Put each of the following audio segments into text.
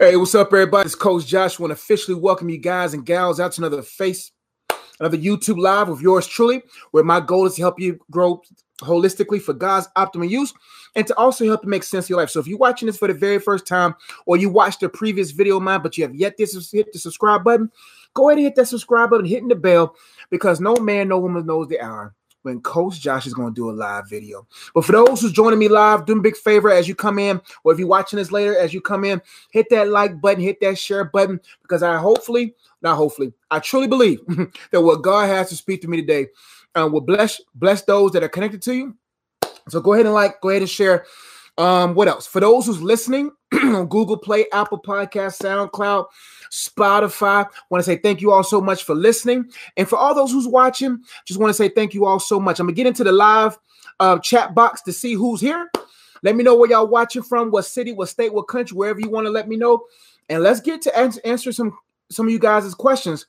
Hey, what's up, everybody? It's Coach Josh. I want to officially welcome you guys and gals out to another face, another YouTube live with yours truly, where my goal is to help you grow holistically for God's optimal use and to also help you make sense of your life. So if you're watching this for the very first time or you watched a previous video of mine, but you have yet to hit the subscribe button, go ahead and hit that subscribe button, hitting the bell, because no man, no woman knows the hour when Coach Josh is going to do a live video. But for those who's joining me live, do me a big favor as you come in, or if you're watching this later, as you come in, hit that like button, hit that share button, because I hopefully, not hopefully, I truly believe that what God has to speak to me today uh, will bless bless those that are connected to you. So go ahead and like, go ahead and share. Um, what else? For those who's listening on Google Play, Apple Podcast, SoundCloud, Spotify, want to say thank you all so much for listening. And for all those who's watching, just want to say thank you all so much. I'm gonna get into the live uh, chat box to see who's here. Let me know where y'all watching from, what city, what state, what country, wherever you want to let me know. And let's get to answer, answer some some of you guys' questions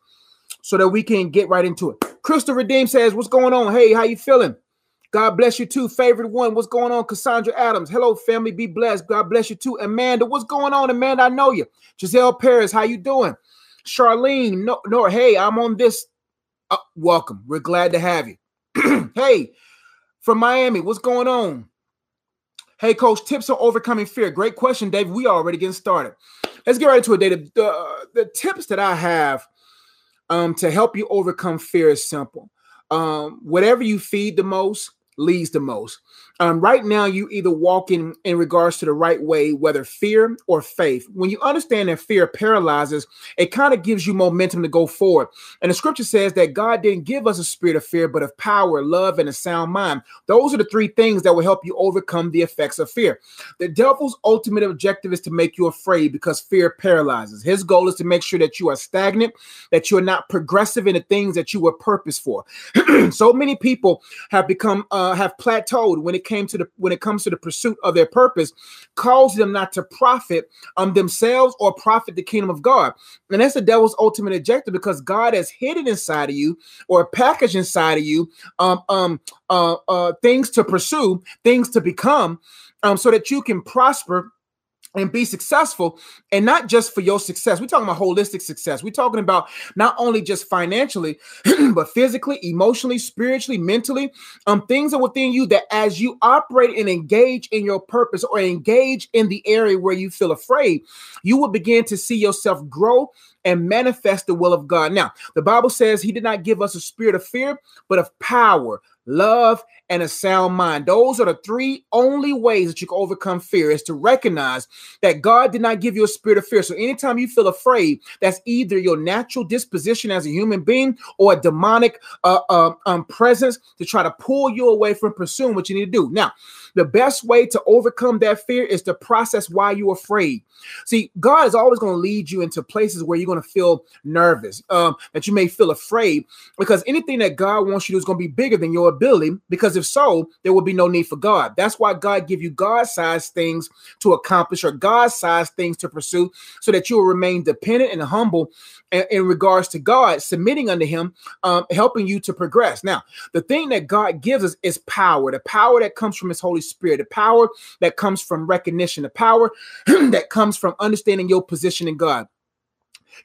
so that we can get right into it. Crystal Redeem says, What's going on? Hey, how you feeling? God bless you too. Favorite one. What's going on? Cassandra Adams. Hello, family. Be blessed. God bless you too. Amanda, what's going on? Amanda, I know you. Giselle Paris, how you doing? Charlene, no, no, hey, I'm on this. Uh, welcome. We're glad to have you. hey, from Miami, what's going on? Hey, coach, tips on overcoming fear. Great question, Dave. We already getting started. Let's get right into it, Dave. The, the tips that I have um, to help you overcome fear is simple. Um, whatever you feed the most, leads the most. Um, right now, you either walk in in regards to the right way, whether fear or faith. When you understand that fear paralyzes, it kind of gives you momentum to go forward. And the scripture says that God didn't give us a spirit of fear, but of power, love, and a sound mind. Those are the three things that will help you overcome the effects of fear. The devil's ultimate objective is to make you afraid because fear paralyzes. His goal is to make sure that you are stagnant, that you are not progressive in the things that you were purposed for. so many people have become uh, have plateaued when it came to the when it comes to the pursuit of their purpose, cause them not to profit um themselves or profit the kingdom of God. And that's the devil's ultimate objective because God has hidden inside of you or packaged inside of you um um uh, uh things to pursue, things to become, um so that you can prosper and be successful and not just for your success. We're talking about holistic success. We're talking about not only just financially but physically emotionally spiritually mentally. Um things are within you that as you operate and engage in your purpose or engage in the area where you feel afraid you will begin to see yourself grow and manifest the will of God. Now, the Bible says he did not give us a spirit of fear, but of power, love, and a sound mind. Those are the three only ways that you can overcome fear is to recognize that God did not give you a spirit of fear. So anytime you feel afraid, that's either your natural disposition as a human being or a demonic uh, uh, um, presence to try to pull you away from pursuing what you need to do. Now, the best way to overcome that fear is to process why you're afraid. See, God is always going to lead you into places where you're going to feel nervous, um, that you may feel afraid, because anything that God wants you to do is going to be bigger than your ability. Because if so, there will be no need for God. That's why God give you God-sized things to accomplish or God-sized things to pursue, so that you will remain dependent and humble in, in regards to God, submitting unto Him, um, helping you to progress. Now, the thing that God gives us is power, the power that comes from His Holy Spirit, the power that comes from recognition, the power that comes from understanding your position in God.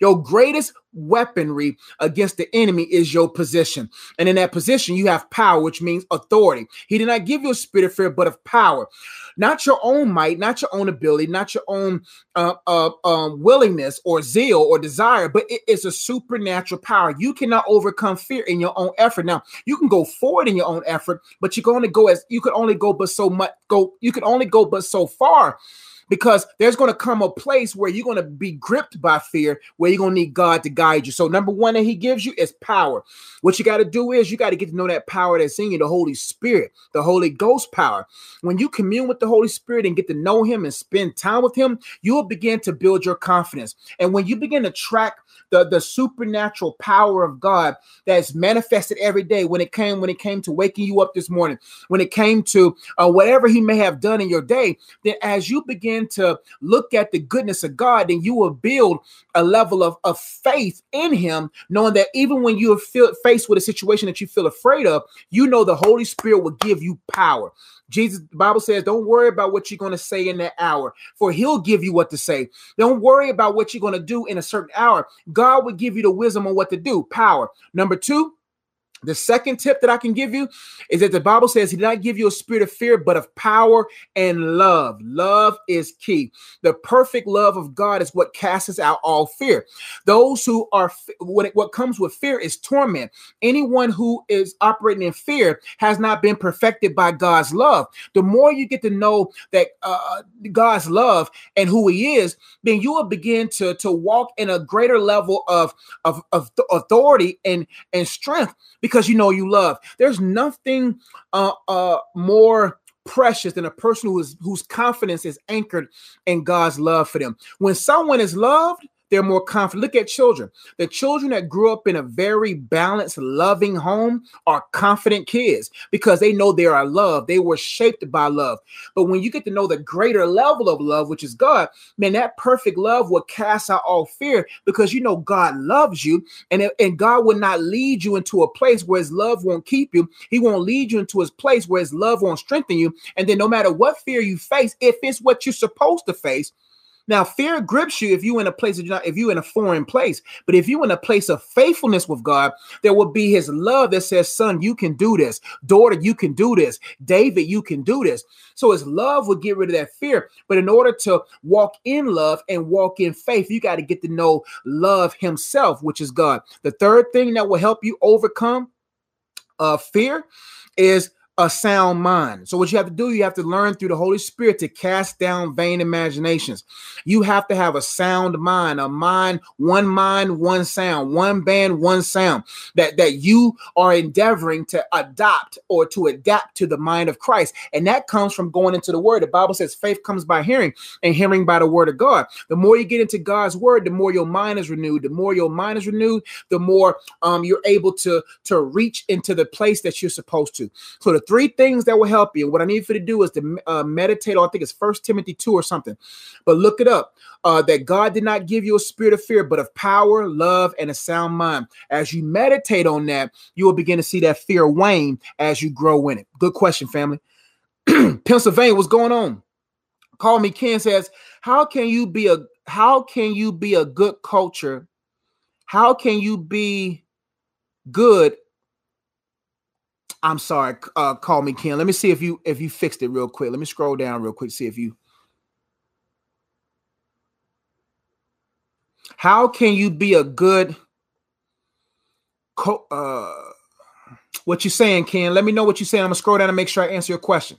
Your greatest weaponry against the enemy is your position. And in that position, you have power, which means authority. He did not give you a spirit of fear, but of power. Not your own might, not your own ability, not your own uh, uh, um, willingness or zeal or desire, but it is a supernatural power. You cannot overcome fear in your own effort. Now, you can go forward in your own effort, but you can only go as you can only go but so much go, you can only go but so far because there's going to come a place where you're going to be gripped by fear, where you're going to need God to guide you. So, number one that He gives you is power. What you got to do is you got to get to know that power that's in you, the Holy Spirit, the Holy Ghost power. When you commune with the Holy Spirit and get to know Him and spend time with Him, you'll begin to build your confidence. And when you begin to track the, the supernatural power of God that's manifested every day when it came when it came to waking you up this morning, when it came to uh, whatever He may have done in your day, then as you begin begin to look at the goodness of God, then you will build a level of, of faith in Him, knowing that even when you are faced with a situation that you feel afraid of, you know the Holy Spirit will give you power. Jesus, the Bible says, don't worry about what you're going to say in that hour, for he'll give you what to say. Don't worry about what you're going to do in a certain hour. God will give you the wisdom on what to do, power. Number two, the second tip that I can give you is that the Bible says he did not give you a spirit of fear, but of power and love. Love is key. The perfect love of God is what casts out all fear. Those who are what, what comes with fear is torment. Anyone who is operating in fear has not been perfected by God's love. The more you get to know that uh, God's love and who He is, then you will begin to, to walk in a greater level of, of, of authority and, and strength because you know you love. There's nothing uh, uh, more precious than a person who is whose confidence is anchored in God's love for them. When someone is loved, they're more confident. Look at children. The children that grew up in a very balanced, loving home are confident kids because they know they are loved. They were shaped by love. But when you get to know the greater level of love, which is God, man, that perfect love will cast out all fear because you know God loves you and, and God will not lead you into a place where his love won't keep you. He won't lead you into his place where his love won't strengthen you. And then no matter what fear you face, if it's what you're supposed to face, now, fear grips you if you in a place not, if you in a foreign place. But if you in a place of faithfulness with God, there will be His love that says, "Son, you can do this. Daughter, you can do this. David, you can do this." So His love will get rid of that fear. But in order to walk in love and walk in faith, you got to get to know love Himself, which is God. The third thing that will help you overcome uh, fear is a sound mind. So, what you have to do, you have to learn through the Holy Spirit to cast down vain imaginations. You have to have a sound mind, a mind, one mind, one sound, one band, one sound that, that you are endeavoring to adopt or to adapt to the mind of Christ. And that comes from going into the word. The Bible says faith comes by hearing and hearing by the word of God. The more you get into God's word, the more your mind is renewed. The more your mind is renewed, the more um, you're able to, to reach into the place that you're supposed to. So, the three things that will help you. What I need for you to do is to uh, meditate I think it's First Timothy 2 or something, but look it up. Uh, that God did not give you a spirit of fear, but of power, love, and a sound mind. As you meditate on that, you will begin to see that fear wane as you grow in it. Good question, family. Pennsylvania, what's going on? Call me Ken says, How can you be a how can you be a good culture? How can you be good I'm sorry. Uh, call me Ken. Let me see if you if you fixed it real quick. Let me scroll down real quick. See if you. How can you be a good? Co- uh, what you saying, Ken? Let me know what you're saying. I'm gonna scroll down and make sure I answer your question.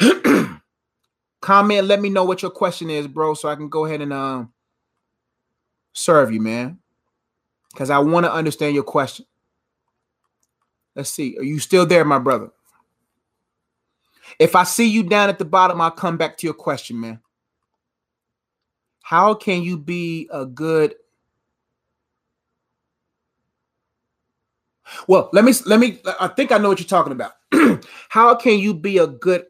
Comment. Let me know what your question is, bro, so I can go ahead and um serve you, man. Because I want to understand your question. Let's see. Are you still there, my brother? If I see you down at the bottom, I'll come back to your question, man. How can you be a good Well, let me let me I think I know what you're talking about. How can you be a good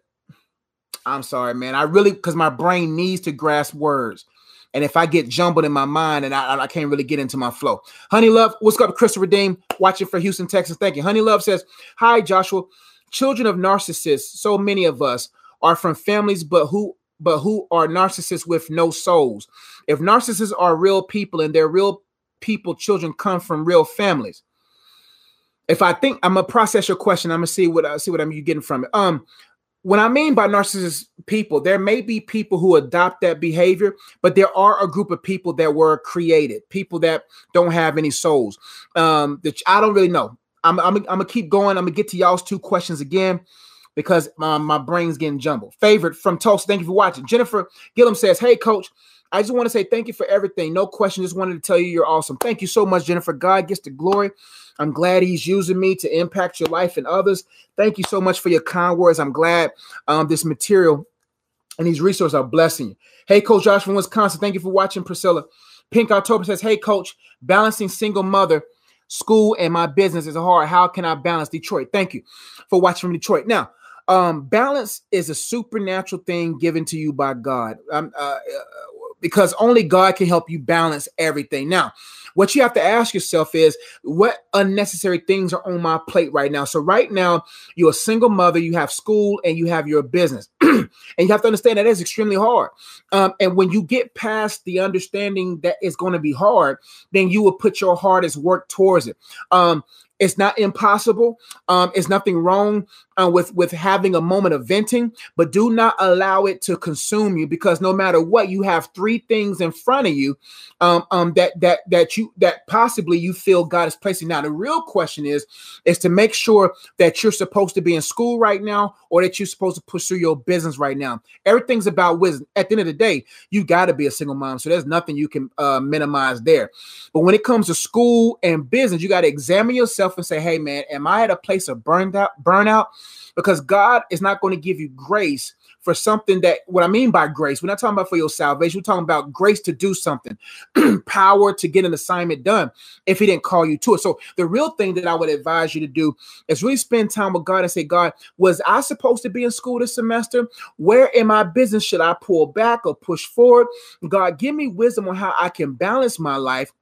I'm sorry, man. I really because my brain needs to grasp words. And if I get jumbled in my mind and I, I can't really get into my flow. Honey Love, what's up, Crystal Redeem? Watching for Houston, Texas. Thank you. Honey Love says, Hi, Joshua. Children of narcissists, so many of us are from families, but who but who are narcissists with no souls. If narcissists are real people and they're real people, children come from real families. If I think I'm gonna process your question, I'm gonna see what I see what I'm you getting from it. Um, what I mean by narcissist people, there may be people who adopt that behavior, but there are a group of people that were created, people that don't have any souls. Um, that I don't really know. I'm, I'm, I'm gonna keep going. I'm gonna get to y'all's two questions again because my, my brain's getting jumbled. Favorite from Tulsa, thank you for watching. Jennifer Gillum says, Hey, coach, I just want to say thank you for everything. No question. Just wanted to tell you you're awesome. Thank you so much, Jennifer. God gets the glory. I'm glad he's using me to impact your life and others. Thank you so much for your kind words. I'm glad um, this material and these resources are blessing you. Hey, Coach Josh from Wisconsin. Thank you for watching, Priscilla. Pink October says, Hey, Coach, balancing single mother, school, and my business is hard. How can I balance Detroit? Thank you for watching from Detroit. Now, um, balance is a supernatural thing given to you by God. Um, uh, because only God can help you balance everything. Now, what you have to ask yourself is what unnecessary things are on my plate right now? So, right now, you're a single mother, you have school, and you have your business. and you have to understand that is extremely hard. Um, and when you get past the understanding that it's going to be hard, then you will put your hardest work towards it. Um, it's not impossible. Um, it's nothing wrong uh, with with having a moment of venting, but do not allow it to consume you because no matter what, you have three things in front of you um, um, that that that you that possibly you feel God is placing. Now, the real question is is to make sure that you're supposed to be in school right now or that you're supposed to pursue your business right now. Everything's about wisdom. At the end of the day, you got to be a single mom, so there's nothing you can uh, minimize there. But when it comes to school and business, you got to examine yourself and say, "Hey, man, am I at a place of burned out burnout?" Because God is not going to give you grace for something that what I mean by grace, we're not talking about for your salvation, we're talking about grace to do something, power to get an assignment done if he didn't call you to it. So the real thing that I would advise you to do is really spend time with God and say, God, was I supposed to be in school this semester? Where in my business should I pull back or push forward? God, give me wisdom on how I can balance my life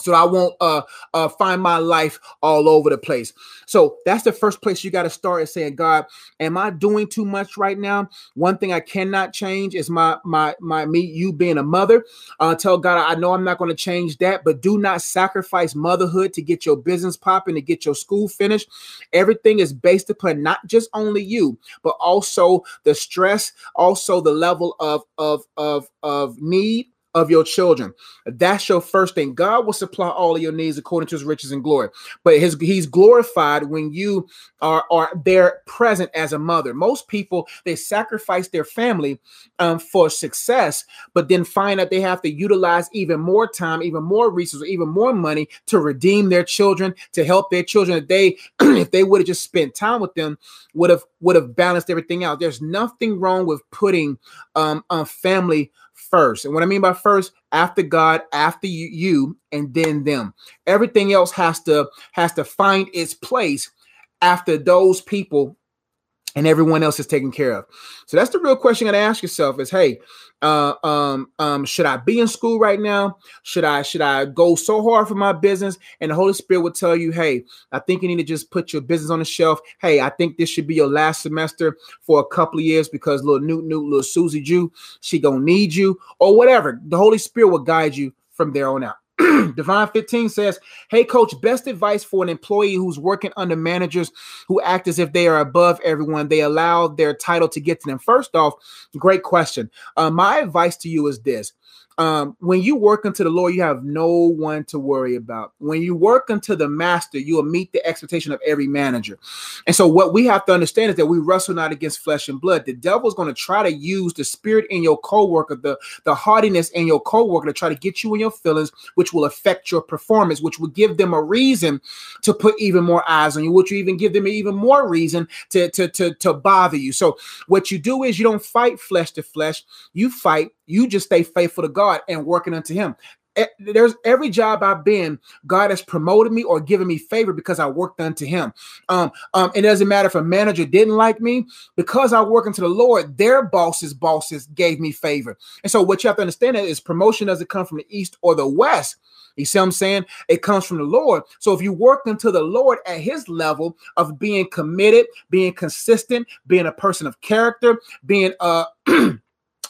so I won't uh, uh, find my life all over the place. So that's the first place you got to start is saying, God, am I doing too much right now? One thing I cannot change is my my my me you being a mother. Uh, tell God I know I'm not going to change that, but do not sacrifice motherhood to get your business popping to get your school finished. Everything is based upon not just only you, but also the stress, also the level of of of of need of your children. That's your first thing. God will supply all of your needs according to his riches and glory. But his he's glorified when you are are there present as a mother. Most people they sacrifice their family um, for success, but then find that they have to utilize even more time, even more resources, even more money to redeem their children, to help their children. If they if they would have just spent time with them, would have would have balanced everything out. There's nothing wrong with putting um, a family first. And what I mean by first, after God, after you, you, and then them. Everything else has to has to find its place after those people and everyone else is taken care of. So that's the real question you gotta ask yourself is hey, uh, um, um, should I be in school right now? Should I should I go so hard for my business? And the Holy Spirit will tell you, hey, I think you need to just put your business on the shelf. Hey, I think this should be your last semester for a couple of years because little Newt Newt, little Susie Jew, she gonna need you, or whatever. The Holy Spirit will guide you from there on out. Divine 15 says, Hey, coach, best advice for an employee who's working under managers who act as if they are above everyone. They allow their title to get to them. First off, great question. Uh, my advice to you is this um, when you work unto the Lord, you have no one to worry about. When you work unto the master, you will meet the expectation of every manager. And so, what we have to understand is that we wrestle not against flesh and blood. The devil is going to try to use the spirit in your co-worker, the, the hardiness in your co-worker to try to get you in your feelings, which will affect your performance, which will give them a reason to put even more eyes on you, which will even give them even more reason to, to, to, to bother you. So, what you do is you don't fight flesh to flesh, you fight you just stay faithful to God and working unto Him. There's every job I've been, God has promoted me or given me favor because I worked unto Him. Um, um, it doesn't matter if a manager didn't like me because I work unto the Lord. Their bosses' bosses gave me favor, and so what you have to understand is promotion doesn't come from the east or the west. You see what I'm saying? It comes from the Lord. So if you work unto the Lord at his level of being committed, being consistent, being a person of character, being uh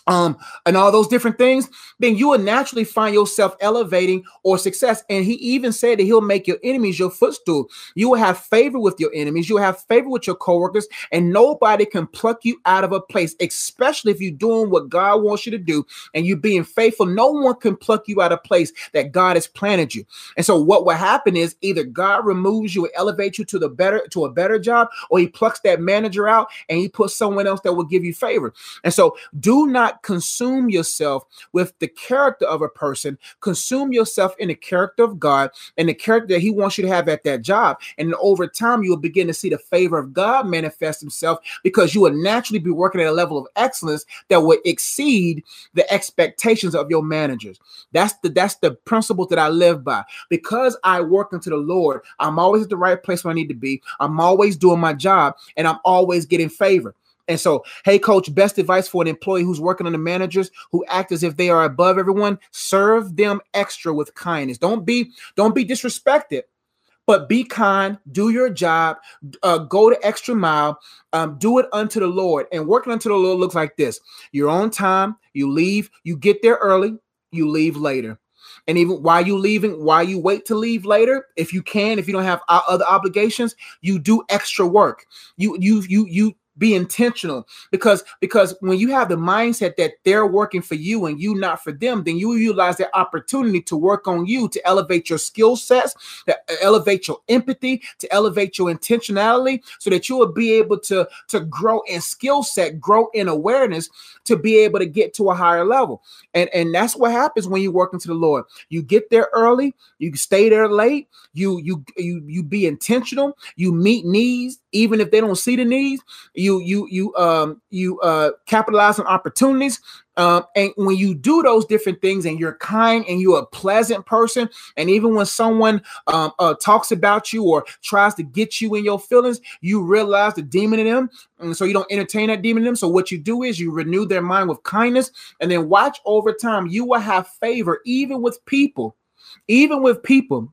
um, and all those different things, then you will naturally find yourself elevating or success. And he even said that he'll make your enemies your footstool. You will have favor with your enemies, you will have favor with your coworkers, and nobody can pluck you out of a place, especially if you're doing what God wants you to do and you're being faithful. No one can pluck you out of place that God has planted you. And so what will happen is either God removes you and elevates you to the better to a better job, or he plucks that manager out and he puts someone else that will give you favor. And so do not not consume yourself with the character of a person. Consume yourself in the character of God and the character that He wants you to have at that job. And over time, you will begin to see the favor of God manifest Himself because you will naturally be working at a level of excellence that would exceed the expectations of your managers. That's the that's the principle that I live by. Because I work unto the Lord, I'm always at the right place where I need to be. I'm always doing my job, and I'm always getting favor. And so, hey, coach, best advice for an employee who's working on the managers who act as if they are above everyone: serve them extra with kindness. Don't be don't be disrespected but be kind, do your job, uh, go the extra mile, um, do it unto the Lord. And working unto the Lord looks like this you're on time, you leave, you get there early, you leave later. And even while you leaving, while you wait to leave later, if you can, if you don't have other obligations, you do extra work. You you you you be intentional. Because because when you have the mindset that they're working for you and you not for them then you utilize that opportunity to work on you to elevate your skill sets to uh, elevate your empathy to elevate your intentionality so that you will be able to to grow in skill set grow in awareness to be able to get to a higher level. And and that's what happens when you work into the lord. You get there early you stay there late you you you you be intentional you meet needs even if they don't see the needs you you you you um you uh capitalize on opportunities um and when you do those different things and you're kind and you're a pleasant person and even when someone um uh, talks about you or tries to get you in your feelings you realize the demon in them and so you don't entertain that demon in them. So what you do is you renew their mind with kindness and then watch over time. You will have favor even with people even with people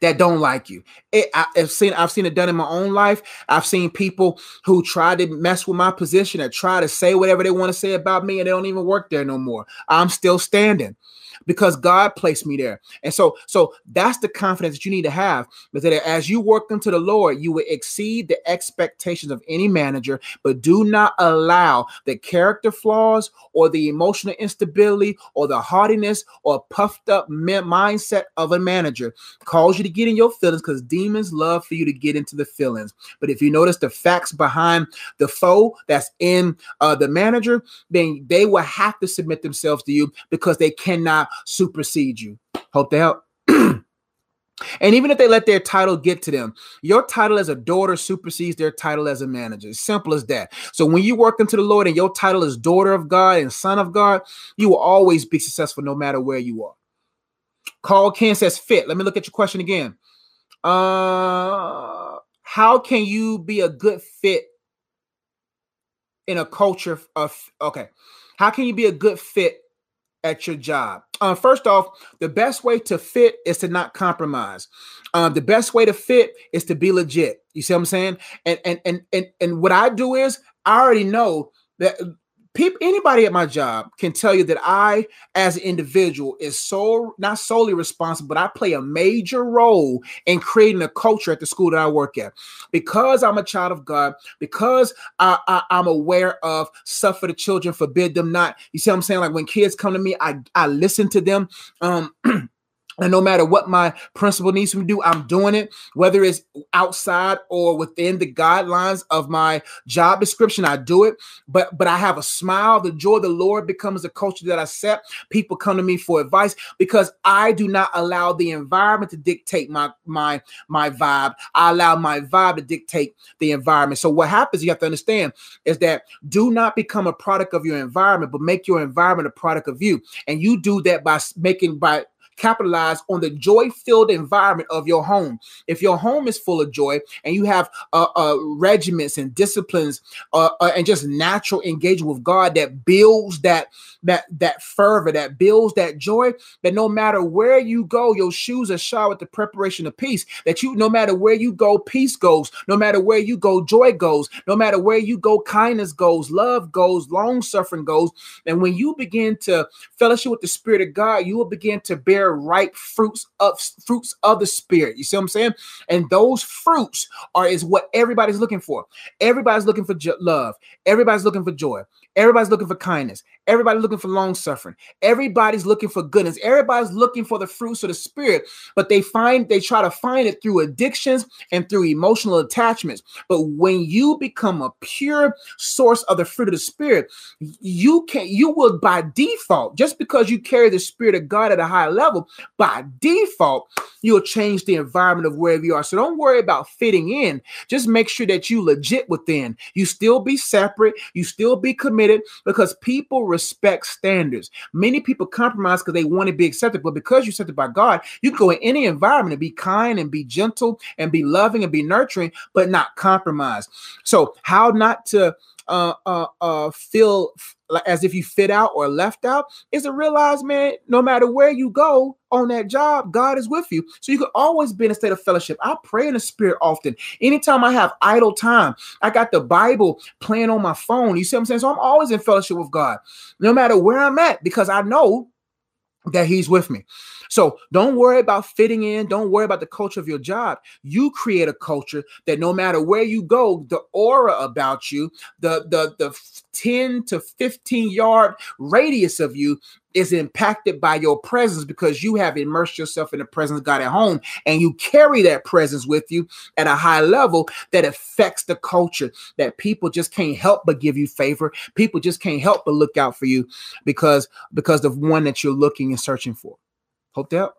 that don't like you. It, I, have seen I've seen it done in my own life. I've seen people who try to mess with my position and try to say whatever they want to say about me, and they don't even work there no more. I'm still standing because God placed me there. And so, so that's the confidence that you need to have. But that as you work unto the Lord, you will exceed the expectations of any manager, but do not allow the character flaws or the emotional instability or the haughtiness or puffed up mindset of a manager cause you to get in your feelings because demons love for you to get into the feelings. But if you notice the facts behind the foe that's in uh, the manager, then they will have to submit themselves to you because they cannot supersede you. Hope they help. And even if they let their title get to them, your title as a daughter supersedes their title as a manager. Simple as that. So when you work into the Lord and your title is daughter of God and son of God, you will always be successful no matter where you are. Carl Ken says fit. Let me look at your question again. Uh how can you be a good fit in a culture of okay? How can you be a good fit at your job? Uh, first off, the best way to fit is to not compromise. Um, the best way to fit is to be legit. You see what I'm saying? And and and and and what I do is I already know that people anybody at my job can tell you that I as an individual is so not solely responsible but I play a major role in creating a culture at the school that I work at. Because I'm a child of God because I, am aware of suffer the children forbid them not. You see what I'm saying? Like when kids come to me I I listen to them um And no matter what my principal needs me to do, I'm doing it, whether it's outside or within the guidelines of my job description. I do it, but but I have a smile. The joy of the Lord becomes the culture that I set. People come to me for advice because I do not allow the environment to dictate my my my vibe. I allow my vibe to dictate the environment. So what happens? You have to understand is that do not become a product of your environment, but make your environment a product of you. And you do that by making by capitalize on the joy filled environment of your home. If your home is full of joy and you have uh, uh, regiments and disciplines uh, uh, and just natural engagement with God that builds that that that fervor, that builds that joy, that no matter where you go, your shoes are shod with the preparation of peace. That you, no matter where you go, peace goes. No matter where you go, joy goes. No matter where you go, kindness goes, love goes, long suffering goes. And when you begin to fellowship with the Spirit of God, you will begin to bear ripe fruits of fruits of the spirit. You see what I'm saying? And those fruits are is what everybody's looking for. Everybody's looking for jo- love. Everybody's looking for joy. Everybody's looking for kindness. Everybody's looking for long suffering. Everybody's looking for goodness. Everybody's looking for the fruits of the spirit, but they find they try to find it through addictions and through emotional attachments. But when you become a pure source of the fruit of the spirit, you can you will by default, just because you carry the spirit of God at a high level, by default, you'll change the environment of wherever you are. So don't worry about fitting in. Just make sure that you legit within. You still be separate, you still be committed because people respect standards. Many people compromise because they want to be accepted, but because you're accepted by God, you can go in any environment and be kind and be gentle and be loving and be nurturing, but not compromise. So, how not to uh, uh, uh, feel as if you fit out or left out is to realize, man, no matter where you go on that job, God is with you. So you can always be in a state of fellowship. I pray in the spirit often. Anytime I have idle time, I got the Bible playing on my phone. You see what I'm saying? So I'm always in fellowship with God, no matter where I'm at, because I know that He's with me. So don't worry about fitting in. Don't worry about the culture of your job. You create a culture that no matter where you go, the aura about you, the the the 10 to 15 yard radius of you is impacted by your presence because you have immersed yourself in the presence of God at home and you carry that presence with you at a high level that affects the culture that people just can't help but give you favor people just can't help but look out for you because because of one that you're looking and searching for Hope that.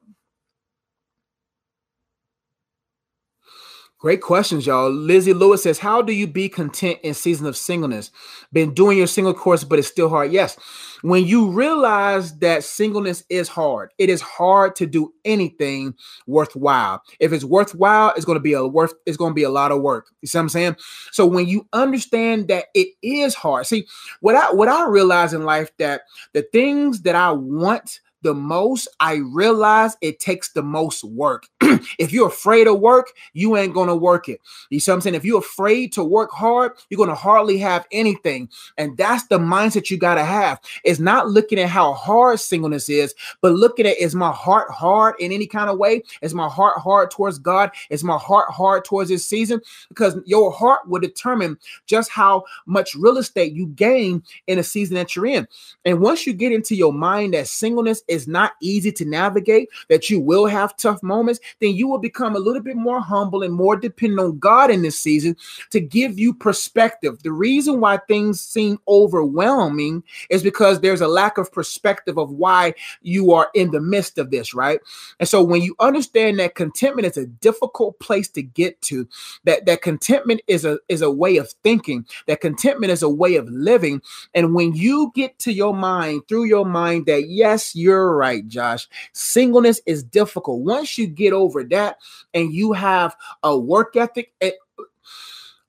Great questions, y'all. Lizzie Lewis says, How do you be content in season of singleness? Been doing your single course, but it's still hard. Yes. When you realize that singleness is hard, it is hard to do anything worthwhile. If it's worthwhile, it's to be a worth, it's to be a lot of work. You see what I'm saying? So when you understand that it is hard, see what I what I realize in life that the things that I want the most, I realize it takes the most work. if you're afraid of work, you ain't gonna work it. You see what I'm saying? If you're afraid to work hard, you're gonna hardly have anything. And that's the mindset you gotta have. It's not looking at how hard singleness is, but looking at is my heart hard in any kind of way? Is my heart hard towards God? Is my heart hard towards this season? Because your heart will determine just how much real estate you gain in a season that you're in. And once you get into your mind that singleness is not easy to navigate, that you will have tough moments, then you will become a little bit more humble and more dependent on God in this season to give you perspective. The reason why things seem overwhelming is because there's a lack of perspective of why you are in the midst of this, right? And so when you understand that contentment is a difficult place to get to, that that contentment is a is a way of thinking, that contentment is a way of living, and when you get to your mind through your mind that yes, you're you're right, Josh. Singleness is difficult. Once you get over that and you have a work ethic, it,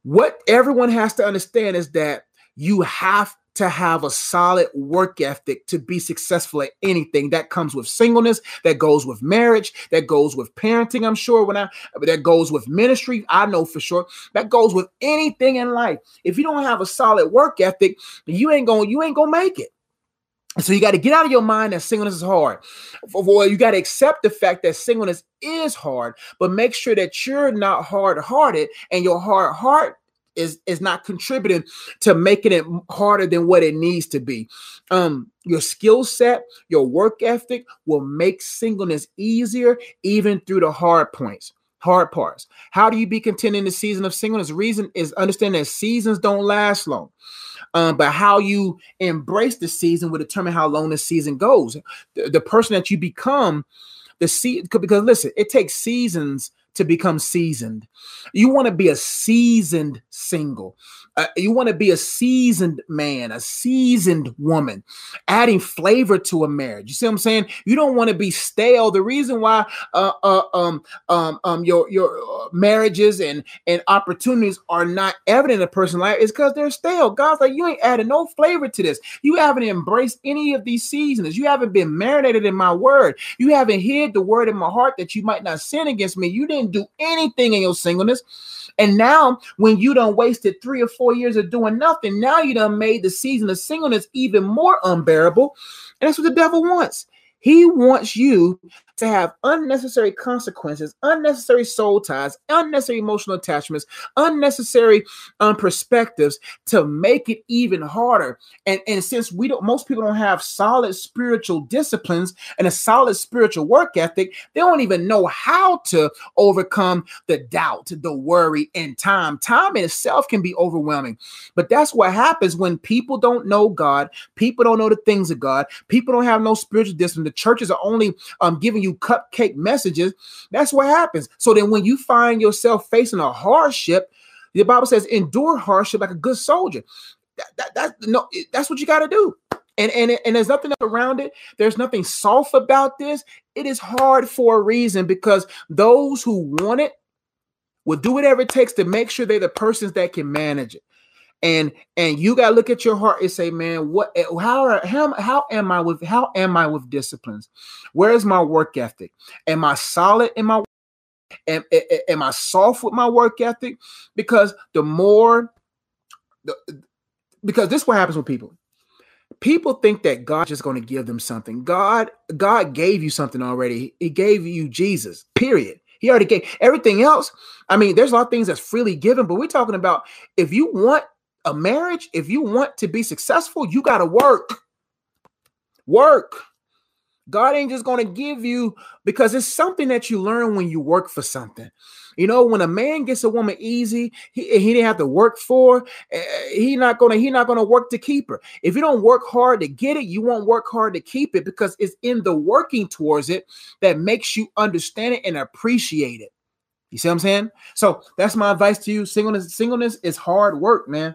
what everyone has to understand is that you have to have a solid work ethic to be successful at anything. That comes with singleness that goes with marriage that goes with parenting i'm sure. When i that goes with ministry i know for sure. That goes with anything in life. If you don't have a solid work ethic you ain't going you ain't gonna make it so you got to get out of your mind that singleness is hard. Well, you got to accept the fact that singleness is hard, but make sure that you're not hard-hearted and your hard heart is is not contributing to making it harder than what it needs to be. Um, your skill set, your work ethic will make singleness easier, even through the hard points hard parts. How do you be content in the season of singleness? Reason is understand that seasons don't last long. Um, but how you embrace the season will determine how long the season goes. The, the person that you become, the season because listen, it takes seasons to become seasoned. You want to be a seasoned single. Uh, you want to be a seasoned man, a seasoned woman, adding flavor to a marriage. You see what I'm saying? You don't want to be stale. The reason why uh, uh, um, um, um, your your uh, marriages and and opportunities are not evident in a person's life is because they're stale. God's like, you ain't adding no flavor to this. You haven't embraced any of these seasons. You haven't been marinated in my word. You haven't hid the word in my heart that you might not sin against me. You didn't do anything in your singleness. And now, when you done wasted three or four years of doing nothing, now you done made the season of singleness even more unbearable. And that's what the devil wants. He wants you to have unnecessary consequences, unnecessary soul ties, unnecessary emotional attachments, unnecessary um, perspectives to make it even harder. And, and since we don't, most people don't have solid spiritual disciplines and a solid spiritual work ethic, they don't even know how to overcome the doubt, the worry, and time. Time in itself can be overwhelming. But that's what happens when people don't know God, people don't know the things of God, people don't have no spiritual discipline. The churches are only um, giving you cupcake messages, that's what happens. So then when you find yourself facing a hardship, the Bible says, endure hardship like a good soldier. That, that, that no, that's what you got to do. And, and, and there's nothing around it. There's nothing soft about this. It is hard for a reason because those who want it will do whatever it takes to make sure they're the persons that can manage it and and you got to look at your heart and say man what eh, how are, how, how am i with how am i with disciplines? Where is my work ethic? Am i solid in my am, am i soft with my work ethic? Because the more the, because this is what happens with people. People think that god's just going to give them something. God god gave you something already. He gave you jesus period. He already gave everything else i mean there's a lot of things that's freely given but we're talking about if you want a marriage, if you want to be successful, you got to work. Work. God ain't just going to give you because it's something that you learn when you work for something. You know, when a man gets a woman easy, he, he didn't have to work for. Uh, he not gonna he not gonna work to keep her. If you don't work hard to get it, you won't work hard to keep it because it's in the working towards it that makes you understand it and appreciate it. You see what I'm saying? So that's my advice to you. Singleness, singleness is hard work, man.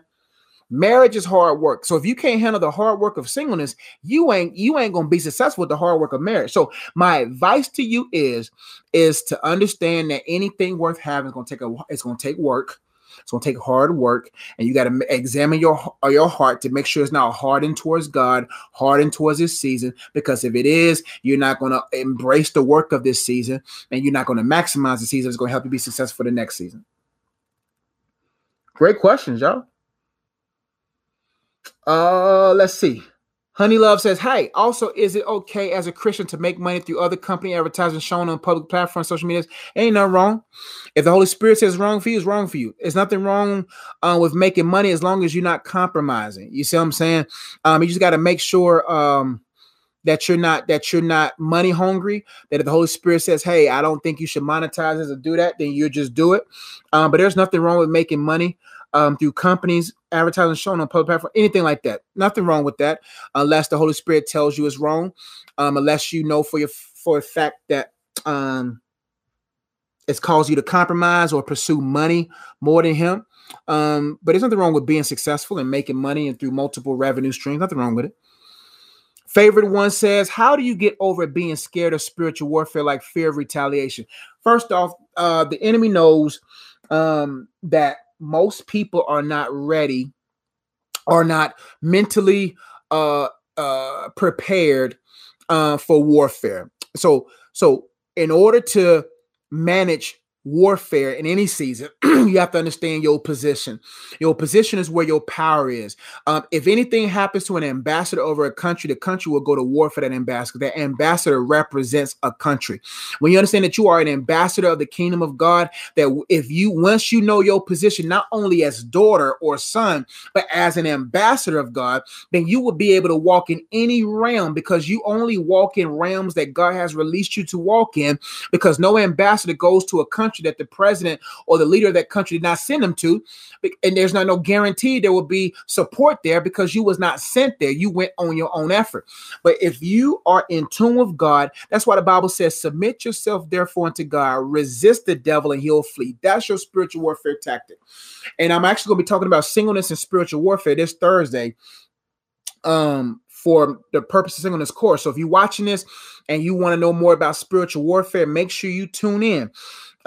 Marriage is hard work. So if you can't handle the hard work of singleness, you ain't you ain't gonna be successful with the hard work of marriage. So my advice to you is is to understand that anything worth having is gonna take a it's gonna take work. It's gonna take hard work, and you got to examine your uh, your heart to make sure it's not hardened towards God, hardened towards this season. Because if it is, you're not gonna embrace the work of this season, and you're not gonna maximize the season. It's gonna help you be successful for the next season. Great questions, y'all. Uh, let's see. Honey Love says, "Hey, also, is it okay as a Christian to make money through other company advertising shown on public platforms, social media? Ain't nothing wrong. If the Holy Spirit says wrong for you, it's wrong for you. It's nothing wrong uh, with making money as long as you're not compromising. You see what I'm saying? Um, you just got to make sure um that you're not that you're not money hungry. That if the Holy Spirit says, "Hey, I don't think you should monetize this or do that," then you just do it. Um, but there's nothing wrong with making money um, through companies advertising shown on public platform, anything like that. Nothing wrong with that, unless the Holy Spirit tells you it's wrong. Um, unless you know for your for a fact that um, it's caused you to compromise or pursue money more than Him. Um, but there's nothing wrong with being successful and making money and through multiple revenue streams. Nothing wrong with it. Favorite one says, How do you get over being scared of spiritual warfare like fear of retaliation? First off, uh, the enemy knows um, that most people are not ready, are not mentally uh, uh, prepared uh, for warfare. So, so in order to manage warfare in any season, you have to understand your position. Your position is where your power is. Um, if anything happens to an ambassador over a country, the country will go to war for that ambassador. That ambassador represents a country. When you understand that you are an ambassador of the kingdom of God, that if you once you know your position, not only as daughter or son, but as an ambassador of God, then you will be able to walk in any realm because you only walk in realms that God has released you to walk in. Because no ambassador goes to a country country that the president or the leader of that country did not send them to. And there's not no guarantee there will be support there because you was not sent there. You went on your own effort. But if you are in tune with God, that's why the Bible says, submit yourself therefore unto God, resist the devil and he'll flee. That's your spiritual warfare tactic. And I'm actually going to be talking about singleness and spiritual warfare this Thursday. Um, for the purpose of singleness course. So if you're watching this and you want to know more about spiritual warfare, make sure you tune in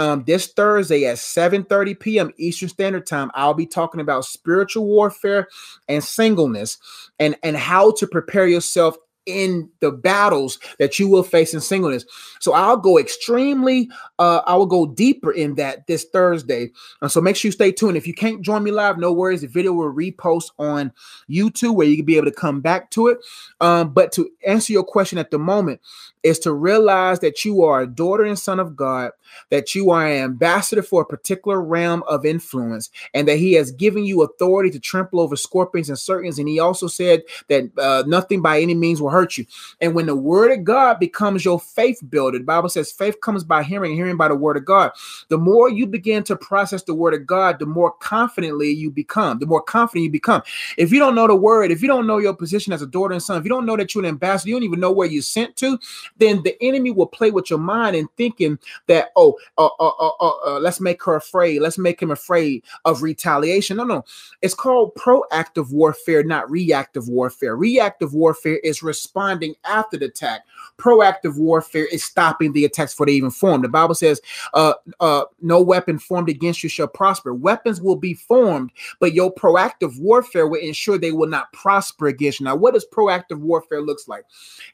um, this Thursday at 7:30 p.m. Eastern Standard Time, I'll be talking about spiritual warfare and singleness and, and how to prepare yourself in the battles that you will face in singleness. So I'll go extremely, uh, I will go deeper in that this Thursday. Uh, so make sure you stay tuned. If you can't join me live, no worries. The video will repost on YouTube where you can be able to come back to it. Um, but to answer your question at the moment, is to realize that you are a daughter and son of God, that you are an ambassador for a particular realm of influence, and that He has given you authority to trample over scorpions and serpents. And He also said that uh, nothing by any means will hurt you. And when the Word of God becomes your faith builder, the Bible says faith comes by hearing, hearing by the Word of God. The more you begin to process the Word of God, the more confidently you become. The more confident you become. If you don't know the Word, if you don't know your position as a daughter and son, if you don't know that you're an ambassador, you don't even know where you're sent to then the enemy will play with your mind and thinking that, oh, uh, uh, uh, uh, uh, let's make her afraid. Let's make him afraid of retaliation. No, no. It's called proactive warfare, not reactive warfare. Reactive warfare is responding after the attack. Proactive warfare is stopping the attacks before they even form. The Bible says, uh, uh, no weapon formed against you shall prosper. Weapons will be formed, but your proactive warfare will ensure they will not prosper against you. Now, what does proactive warfare looks like?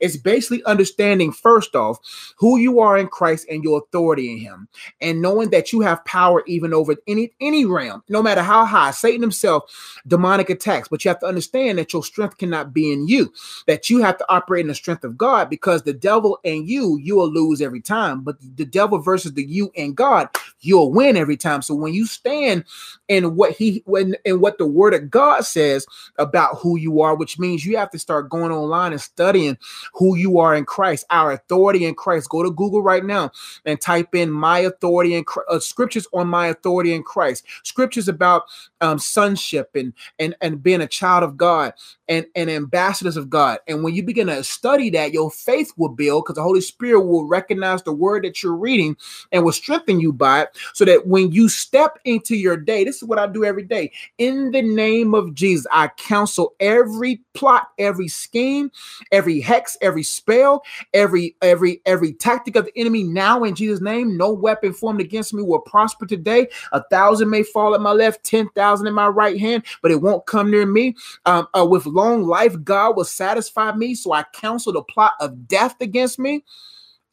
It's basically understanding first off who you are in Christ and your authority in Him, and knowing that you have power even over any any realm, no matter how high. Satan himself, demonic attacks, but you have to understand that your strength cannot be in you. That you have to operate in the strength of God, because the devil and you, you will lose every time. But the devil versus the you and God, you'll win every time. So when you stand in what He when in what the Word of God says about who you are, which means you have to start going online and studying who you are in Christ. Our our authority in Christ. Go to Google right now and type in my authority in uh, scriptures on my authority in Christ. Scriptures about um, sonship and and and being a child of God and and ambassadors of God. And when you begin to study that, your faith will build because the Holy Spirit will recognize the word that you're reading and will strengthen you by it, so that when you step into your day, this is what I do every day. In the name of Jesus, I counsel every plot, every scheme, every hex, every spell, every every every tactic of the enemy now in Jesus' name. No weapon formed against me will prosper today. A thousand may fall at my left, ten thousand in my right hand, but it won't come near me. Um, uh, with long life, God will satisfy me. So I counsel the plot of death against me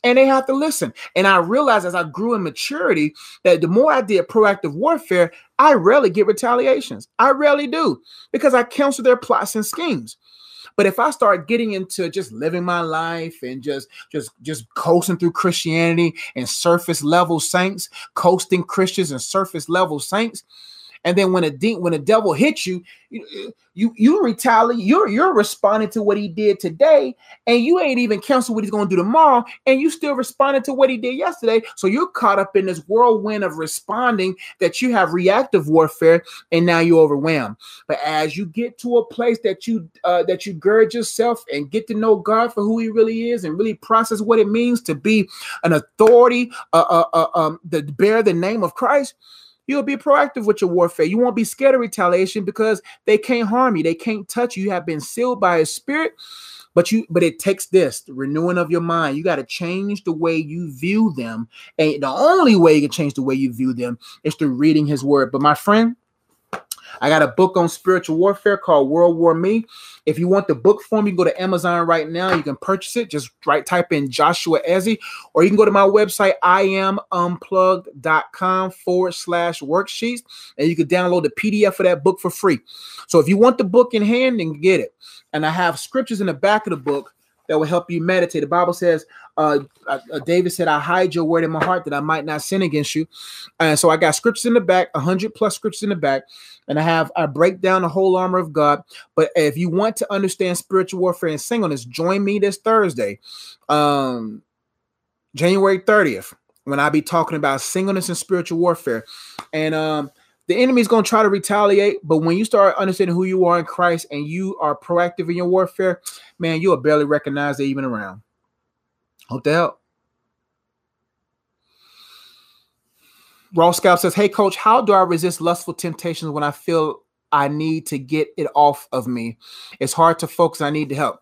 and they have to listen. And I realized as I grew in maturity that the more I did proactive warfare, I rarely get retaliations. I rarely do because I counsel their plots and schemes. But if I start getting into just living my life and just just just coasting through Christianity and surface level saints, coasting Christians and surface level saints, and then when a de- when a devil hits you, you you, you retaliate. You're you're responding to what he did today, and you ain't even counsel what he's going to do tomorrow, and you still responded to what he did yesterday. So you're caught up in this whirlwind of responding that you have reactive warfare, and now you're overwhelmed. But as you get to a place that you uh, that you gird yourself and get to know God for who He really is, and really process what it means to be an authority, uh, uh, uh um, that bear the name of Christ You'll be proactive with your warfare. You won't be scared of retaliation because they can't harm you. They can't touch you. You have been sealed by a spirit. But you but it takes this, the renewing of your mind. You got to change the way you view them. And the only way you can change the way you view them is through reading his word. But my friend, I got a book on spiritual warfare called World War Me. If you want the book form, you can go to Amazon right now. You can purchase it. Just right type in Joshua Ezzy, or you can go to my website, iamunplugged.com forward slash worksheets, and you can download the PDF of that book for free. So if you want the book in hand, then get it. And I have scriptures in the back of the book that will help you meditate. The Bible says, uh, uh, David said, I hide your word in my heart that I might not sin against you. And so I got scriptures in the back, 100 plus scriptures in the back, and I have, I break down the whole armor of God. But if you want to understand spiritual warfare and singleness, join me this Thursday, um, January 30th, when I be talking about singleness and spiritual warfare. And, um, the enemy is going to try to retaliate, but when you start understanding who you are in Christ and you are proactive in your warfare, man, you'll barely recognize they even around. Hope that help. Raw Scout says, Hey coach, how do I resist lustful temptations when I feel I need to get it off of me? It's hard to focus. I need to help.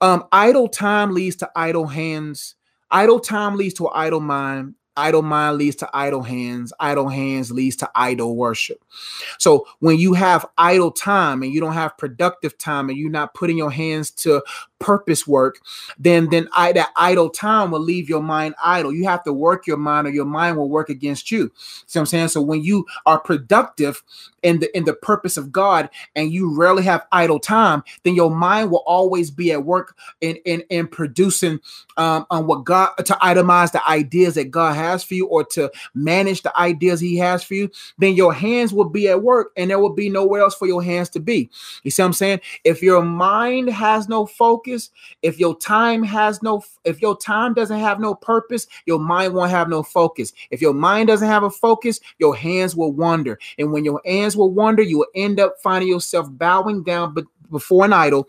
Um, idle time leads to idle hands. Idle time leads to idle mind. Idle mind leads to idle hands. Idle hands leads to idol worship. So when you have idle time and you don't have productive time and you're not putting your hands to purpose work, then then I that idle time will leave your mind idle. You have to work your mind, or your mind will work against you. See what I'm saying? So when you are productive in the in the purpose of God and you rarely have idle time, then your mind will always be at work in in, in producing um, on what God to itemize the ideas that God has for you or to manage the ideas He has for you. Then your hands will be at work and there will be nowhere else for your hands to be. You see what I'm saying? If your mind has no focus, if your time has no, if your time doesn't have no purpose, your mind won't have no focus. If your mind doesn't have a focus, your hands will wander. And when your hands will wander, you will end up finding yourself bowing down before an idol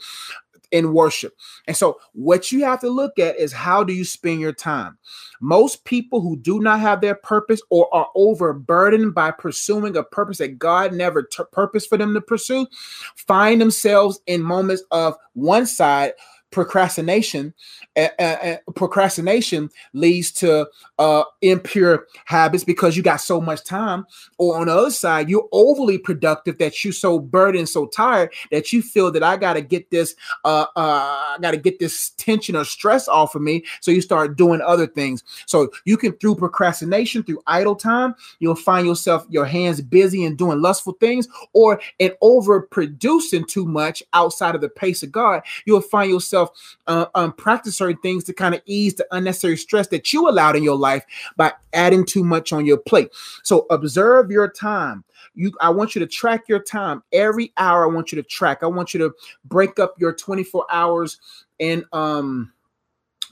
in worship. And so, what you have to look at is how do you spend your time? Most people who do not have their purpose or are overburdened by pursuing a purpose that God never purposed for them to pursue find themselves in moments of one side procrastination uh, uh, procrastination leads to uh, impure habits because you got so much time. Or on the other side you're overly productive that you're so burdened so tired that you feel that i got to get this uh, uh i got to get this tension or stress off of me. So you start doing other things. So you can through procrastination through idle time you'll find yourself your hands busy and doing lustful things or in overproducing too much outside of the pace of god. You'll find yourself yourself uh, um, practice certain things to kind of ease the unnecessary stress that you allowed in your life by adding too much on your plate. So observe your time. You, I want you to track your time every hour. I want you to track. I want you to break up your 24 hours in um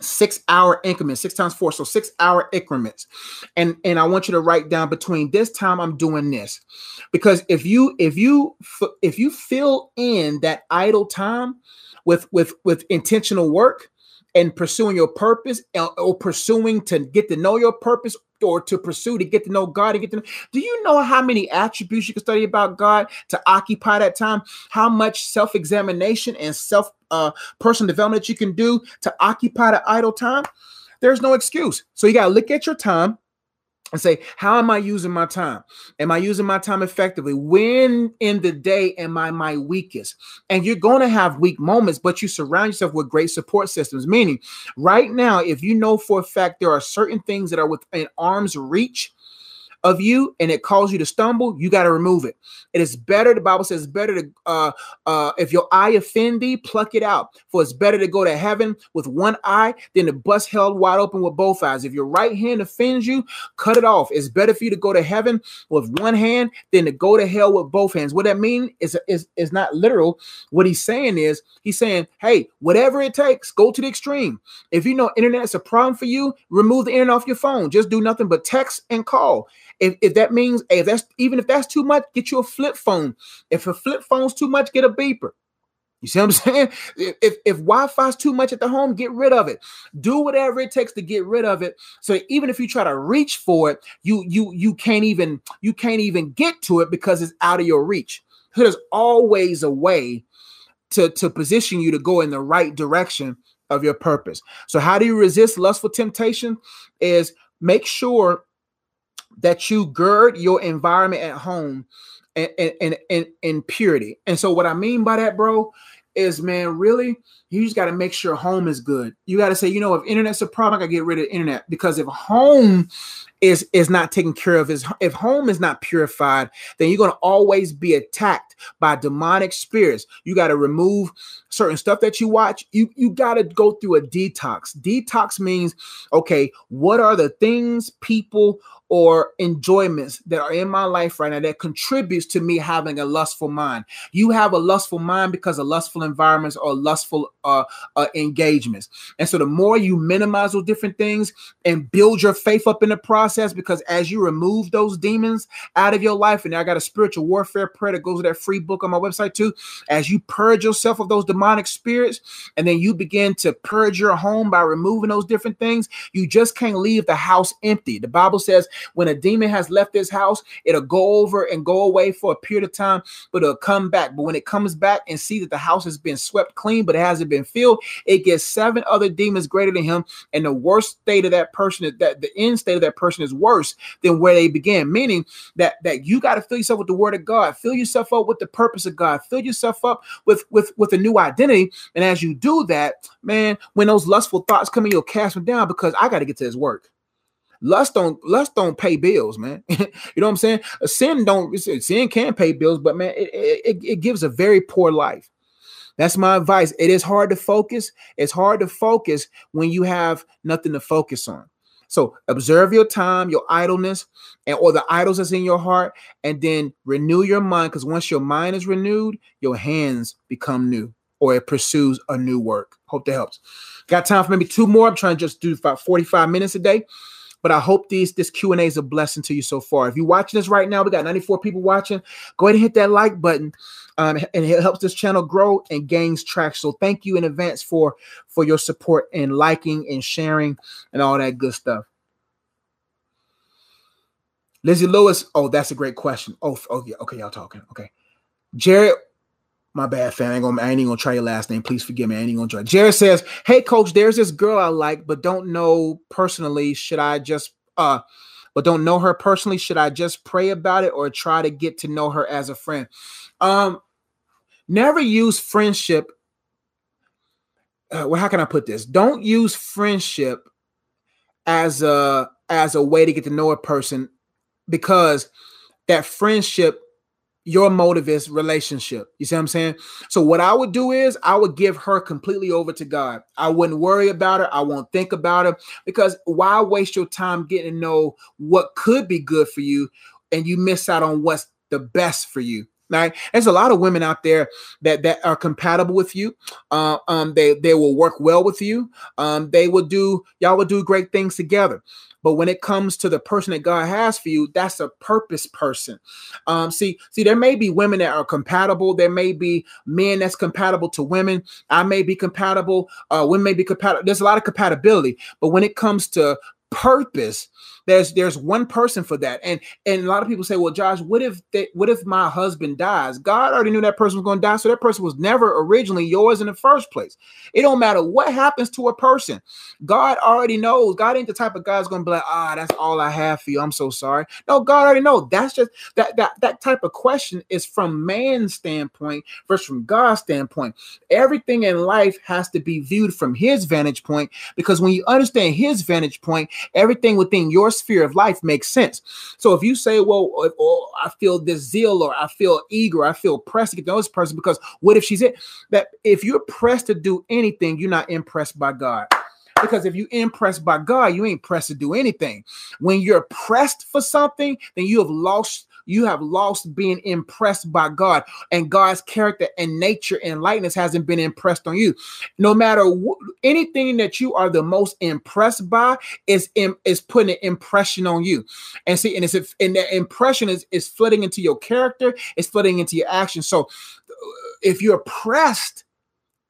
six hour increments six times four so six hour increments and and i want you to write down between this time i'm doing this because if you if you if you fill in that idle time with with with intentional work and pursuing your purpose uh, or pursuing to get to know your purpose or to pursue to get to know God and get to know. Do you know how many attributes you can study about God to occupy that time? How much self-examination and self uh personal development you can do to occupy the idle time? There's no excuse. So you got to look at your time and say, How am I using my time? Am I using my time effectively? When in the day am I my weakest? And you're going to have weak moments, but you surround yourself with great support systems. Meaning, right now, if you know for a fact there are certain things that are within arm's reach, of you and it causes you to stumble, you got to remove it. It is better, the Bible says, better to, uh, uh, if your eye offend thee, pluck it out. For it's better to go to heaven with one eye than to bust held wide open with both eyes. If your right hand offends you, cut it off. It's better for you to go to heaven with one hand than to go to hell with both hands. What that means is, is, is not literal. What he's saying is, he's saying, hey, whatever it takes, go to the extreme. If you know internet is a problem for you, remove the internet off your phone. Just do nothing but text and call. If, if that means if that's even if that's too much, get you a flip phone. If a flip phone's too much, get a beeper. You see what I'm saying? If if Wi-Fi's too much at the home, get rid of it. Do whatever it takes to get rid of it. So even if you try to reach for it, you you you can't even you can't even get to it because it's out of your reach. So there's always a way to to position you to go in the right direction of your purpose. So how do you resist lustful temptation? Is make sure that you gird your environment at home and in, in, in purity. And so, what I mean by that, bro, is man, really, you just got to make sure home is good. You got to say, you know, if internet's a problem, I got to get rid of internet because if home is is not taken care of, is if home is not purified, then you're going to always be attacked by demonic spirits. You got to remove certain stuff that you watch. You you got to go through a detox. Detox means okay, what are the things, people, or enjoyments that are in my life right now that contributes to me having a lustful mind. You have a lustful mind because of lustful environments or lustful uh, uh, engagements. And so the more you minimize those different things and build your faith up in the process, because as you remove those demons out of your life, and I got a spiritual warfare prayer that goes with that free book on my website too, as you purge yourself of those demonic spirits, and then you begin to purge your home by removing those different things, you just can't leave the house empty. The Bible says when a demon has left this house, it'll go over and go away for a period of time, but it'll come back. But when it comes back and see that the house has been swept clean, but it hasn't been filled, it gets seven other demons greater than him. And the worst state of that person, that the end state of that person is worse than where they began. Meaning that that you got to fill yourself with the word of God, fill yourself up with the purpose of God, fill yourself up with with with a new identity. And as you do that, man, when those lustful thoughts come in, you'll cast them down because I got to get to this work. Lust don't lust don't pay bills, man. you know what I'm saying? Sin don't sin can pay bills, but man, it, it, it gives a very poor life. That's my advice. It is hard to focus. It's hard to focus when you have nothing to focus on. So observe your time, your idleness, and or the idols that's in your heart, and then renew your mind. Because once your mind is renewed, your hands become new, or it pursues a new work. Hope that helps. Got time for maybe two more. I'm trying to just do about 45 minutes a day. But I hope these this Q&A is a blessing to you so far. If you're watching this right now, we got 94 people watching. Go ahead and hit that like button. Um, and it helps this channel grow and gains traction. So thank you in advance for for your support and liking and sharing and all that good stuff. Lizzie Lewis. Oh, that's a great question. Oh, oh yeah. Okay, y'all talking. Okay. Jared my bad, fam. I ain't, gonna, I ain't gonna try your last name. Please forgive me. I ain't gonna try. Jared says, Hey coach, there's this girl I like, but don't know personally. Should I just uh but don't know her personally? Should I just pray about it or try to get to know her as a friend? Um, never use friendship. Uh, well, how can I put this? Don't use friendship as a as a way to get to know a person because that friendship your motive is relationship. You see what I'm saying? So what I would do is I would give her completely over to God. I wouldn't worry about her. I won't think about her because why waste your time getting to know what could be good for you and you miss out on what's the best for you. Right? There's a lot of women out there that that are compatible with you. Uh, um, they they will work well with you. Um, they will do y'all will do great things together. But when it comes to the person that God has for you, that's a purpose person. Um, see, see, there may be women that are compatible. There may be men that's compatible to women. I may be compatible. Uh, women may be compatible. There's a lot of compatibility. But when it comes to purpose, there's there's one person for that. And and a lot of people say, well, Josh, what if they, what if my husband dies? God already knew that person was going to die, so that person was never originally yours in the first place. It don't matter what happens to a person. God already knows. God ain't the type of guy that's going to be like, ah, that's all I have for you. I'm so sorry. No, God already know. That's just that that that type of question is from man's standpoint versus from God's standpoint. Everything in life has to be viewed from His vantage point because when you understand His vantage point, everything within your sphere of life makes sense. So if you say, well, oh, I feel this zeal or I feel eager, I feel pressed to get this person because what if she's it? That if you're pressed to do anything, you're not impressed by God. Because if you're impressed by God, you ain't pressed to do anything. When you're pressed for something, then you have lost you have lost being impressed by God and God's character and nature and likeness hasn't been impressed on you. No matter wh- anything that you are the most impressed by is Im- is putting an impression on you. And see, and it's and that impression is is flooding into your character, it's flooding into your action. So if you're pressed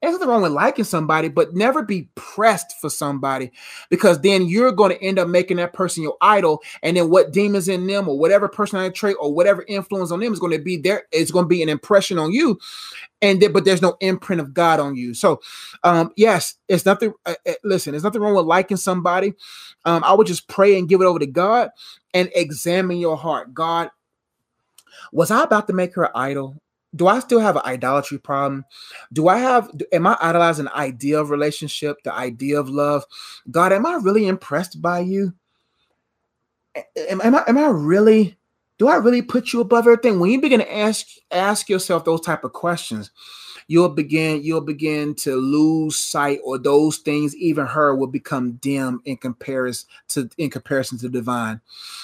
there's nothing wrong with liking somebody, but never be pressed for somebody because then you're going to end up making that person your idol. And then what demons in them or whatever personality trait or whatever influence on them is going to be there, it's going to be an impression on you. And then, but there's no imprint of God on you. So, um, yes, it's nothing. Uh, uh, listen, there's nothing wrong with liking somebody. Um, I would just pray and give it over to God and examine your heart. God, was I about to make her idol? Do I still have an idolatry problem? Do I have, am I idolizing the idea of relationship, the idea of love? God, am I really impressed by you? Am, am I, am I really, do I really put you above everything? When you begin to ask, ask yourself those type of questions, you'll begin, you'll begin to lose sight or those things, even her will become dim in comparison to, in comparison to divine.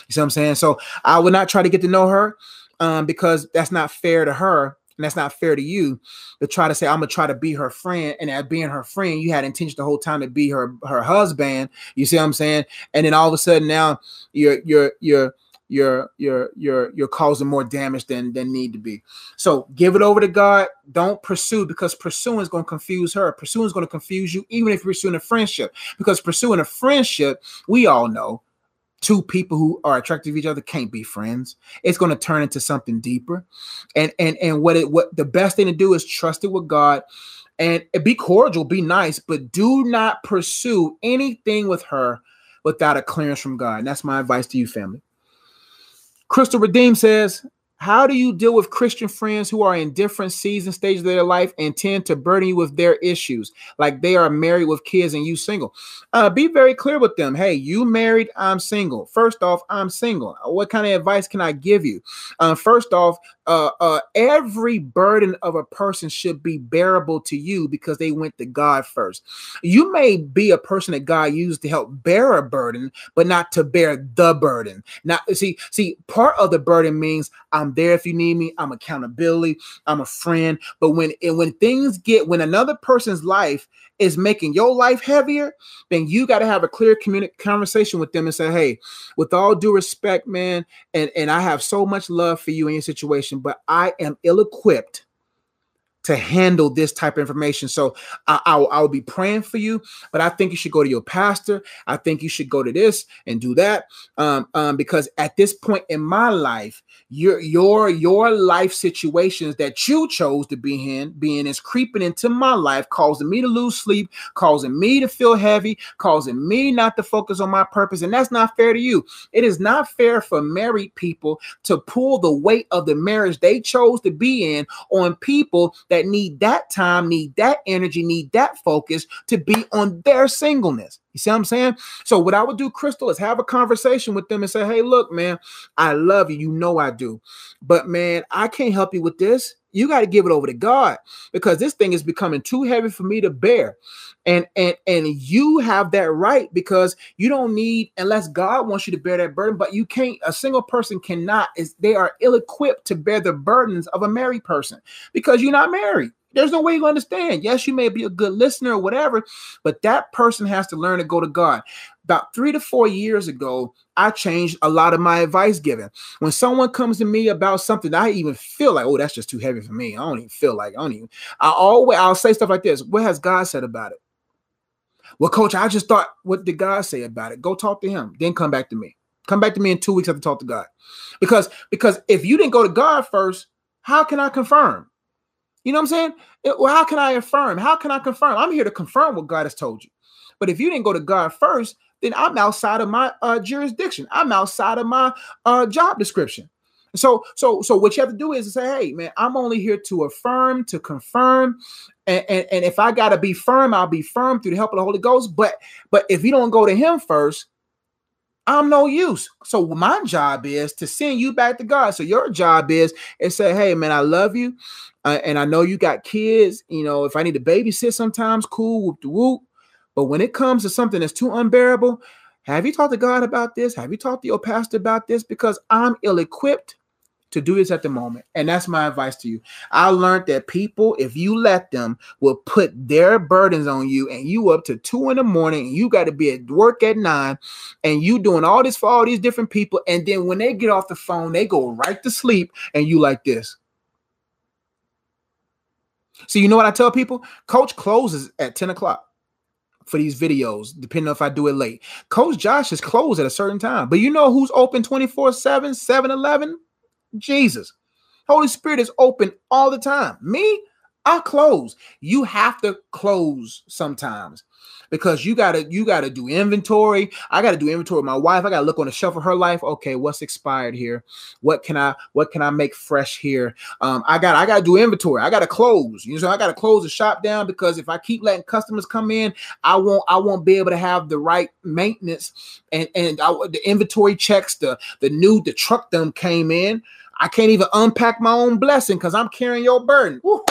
You see what I'm saying? So I would not try to get to know her um, because that's not fair to her and that's not fair to you to try to say I'm gonna try to be her friend, and at being her friend, you had intention the whole time to be her her husband. You see what I'm saying? And then all of a sudden now you're you're you're you're you're you're you're causing more damage than than need to be. So give it over to God. Don't pursue because pursuing is going to confuse her. Pursuing is going to confuse you, even if you're pursuing a friendship. Because pursuing a friendship, we all know two people who are attracted to each other can't be friends. It's going to turn into something deeper. And and and what it what the best thing to do is trust it with God and be cordial, be nice, but do not pursue anything with her without a clearance from God. And that's my advice to you, family. Crystal Redeem says, how do you deal with Christian friends who are in different season stages of their life and tend to burden you with their issues? Like they are married with kids and you single. Uh, be very clear with them. Hey, you married, I'm single. First off, I'm single. What kind of advice can I give you? Uh, first off, uh, uh, every burden of a person should be bearable to you because they went to God first. You may be a person that God used to help bear a burden, but not to bear the burden. Now, see, see, part of the burden means I'm there if you need me. I'm accountability. I'm a friend. But when and when things get when another person's life is making your life heavier, then you got to have a clear communic- conversation with them and say, "Hey, with all due respect, man, and and I have so much love for you in your situation, but I am ill-equipped to handle this type of information. So I, I'll, I'll be praying for you, but I think you should go to your pastor. I think you should go to this and do that. Um, um, because at this point in my life, your your your life situations that you chose to be in, being is creeping into my life, causing me to lose sleep, causing me to feel heavy, causing me not to focus on my purpose. And that's not fair to you. It is not fair for married people to pull the weight of the marriage they chose to be in on people that need that time, need that energy, need that focus to be on their singleness. You see what I'm saying? So, what I would do, Crystal, is have a conversation with them and say, Hey, look, man, I love you. You know I do. But, man, I can't help you with this. You got to give it over to God because this thing is becoming too heavy for me to bear. And and and you have that right because you don't need unless God wants you to bear that burden, but you can't a single person cannot is they are ill-equipped to bear the burdens of a married person because you're not married. There's no way you understand. Yes, you may be a good listener or whatever, but that person has to learn to go to God. About three to four years ago, I changed a lot of my advice giving. When someone comes to me about something, I even feel like, oh, that's just too heavy for me. I don't even feel like I don't even. I always I'll say stuff like this. What has God said about it? Well, coach, I just thought, what did God say about it? Go talk to him, then come back to me. Come back to me in two weeks after talk to God. Because because if you didn't go to God first, how can I confirm? You know what I'm saying? It, well, how can I affirm? How can I confirm? I'm here to confirm what God has told you. But if you didn't go to God first, then I'm outside of my uh, jurisdiction. I'm outside of my uh, job description. So, so, so what you have to do is say, hey, man, I'm only here to affirm, to confirm, and, and, and if I gotta be firm, I'll be firm through the help of the Holy Ghost. But but if you don't go to Him first, I'm no use. So my job is to send you back to God. So your job is and say, hey, man, I love you. Uh, and I know you got kids. You know, if I need to babysit sometimes, cool, whoop the whoop. But when it comes to something that's too unbearable, have you talked to God about this? Have you talked to your pastor about this? Because I'm ill equipped to do this at the moment. And that's my advice to you. I learned that people, if you let them, will put their burdens on you and you up to two in the morning and you got to be at work at nine and you doing all this for all these different people. And then when they get off the phone, they go right to sleep and you like this. So you know what I tell people? Coach closes at 10 o'clock for these videos, depending on if I do it late. Coach Josh is closed at a certain time. But you know who's open 24-7, 7-Eleven? Jesus. Holy Spirit is open all the time. Me, I close. You have to close sometimes because you gotta you gotta do inventory. I gotta do inventory with my wife. I gotta look on the shelf of her life. Okay, what's expired here? What can I what can I make fresh here? Um, I got I gotta do inventory. I gotta close. You know, I gotta close the shop down because if I keep letting customers come in, I won't I won't be able to have the right maintenance and and I, the inventory checks. The the new the truck them came in. I can't even unpack my own blessing because I'm carrying your burden. Woo.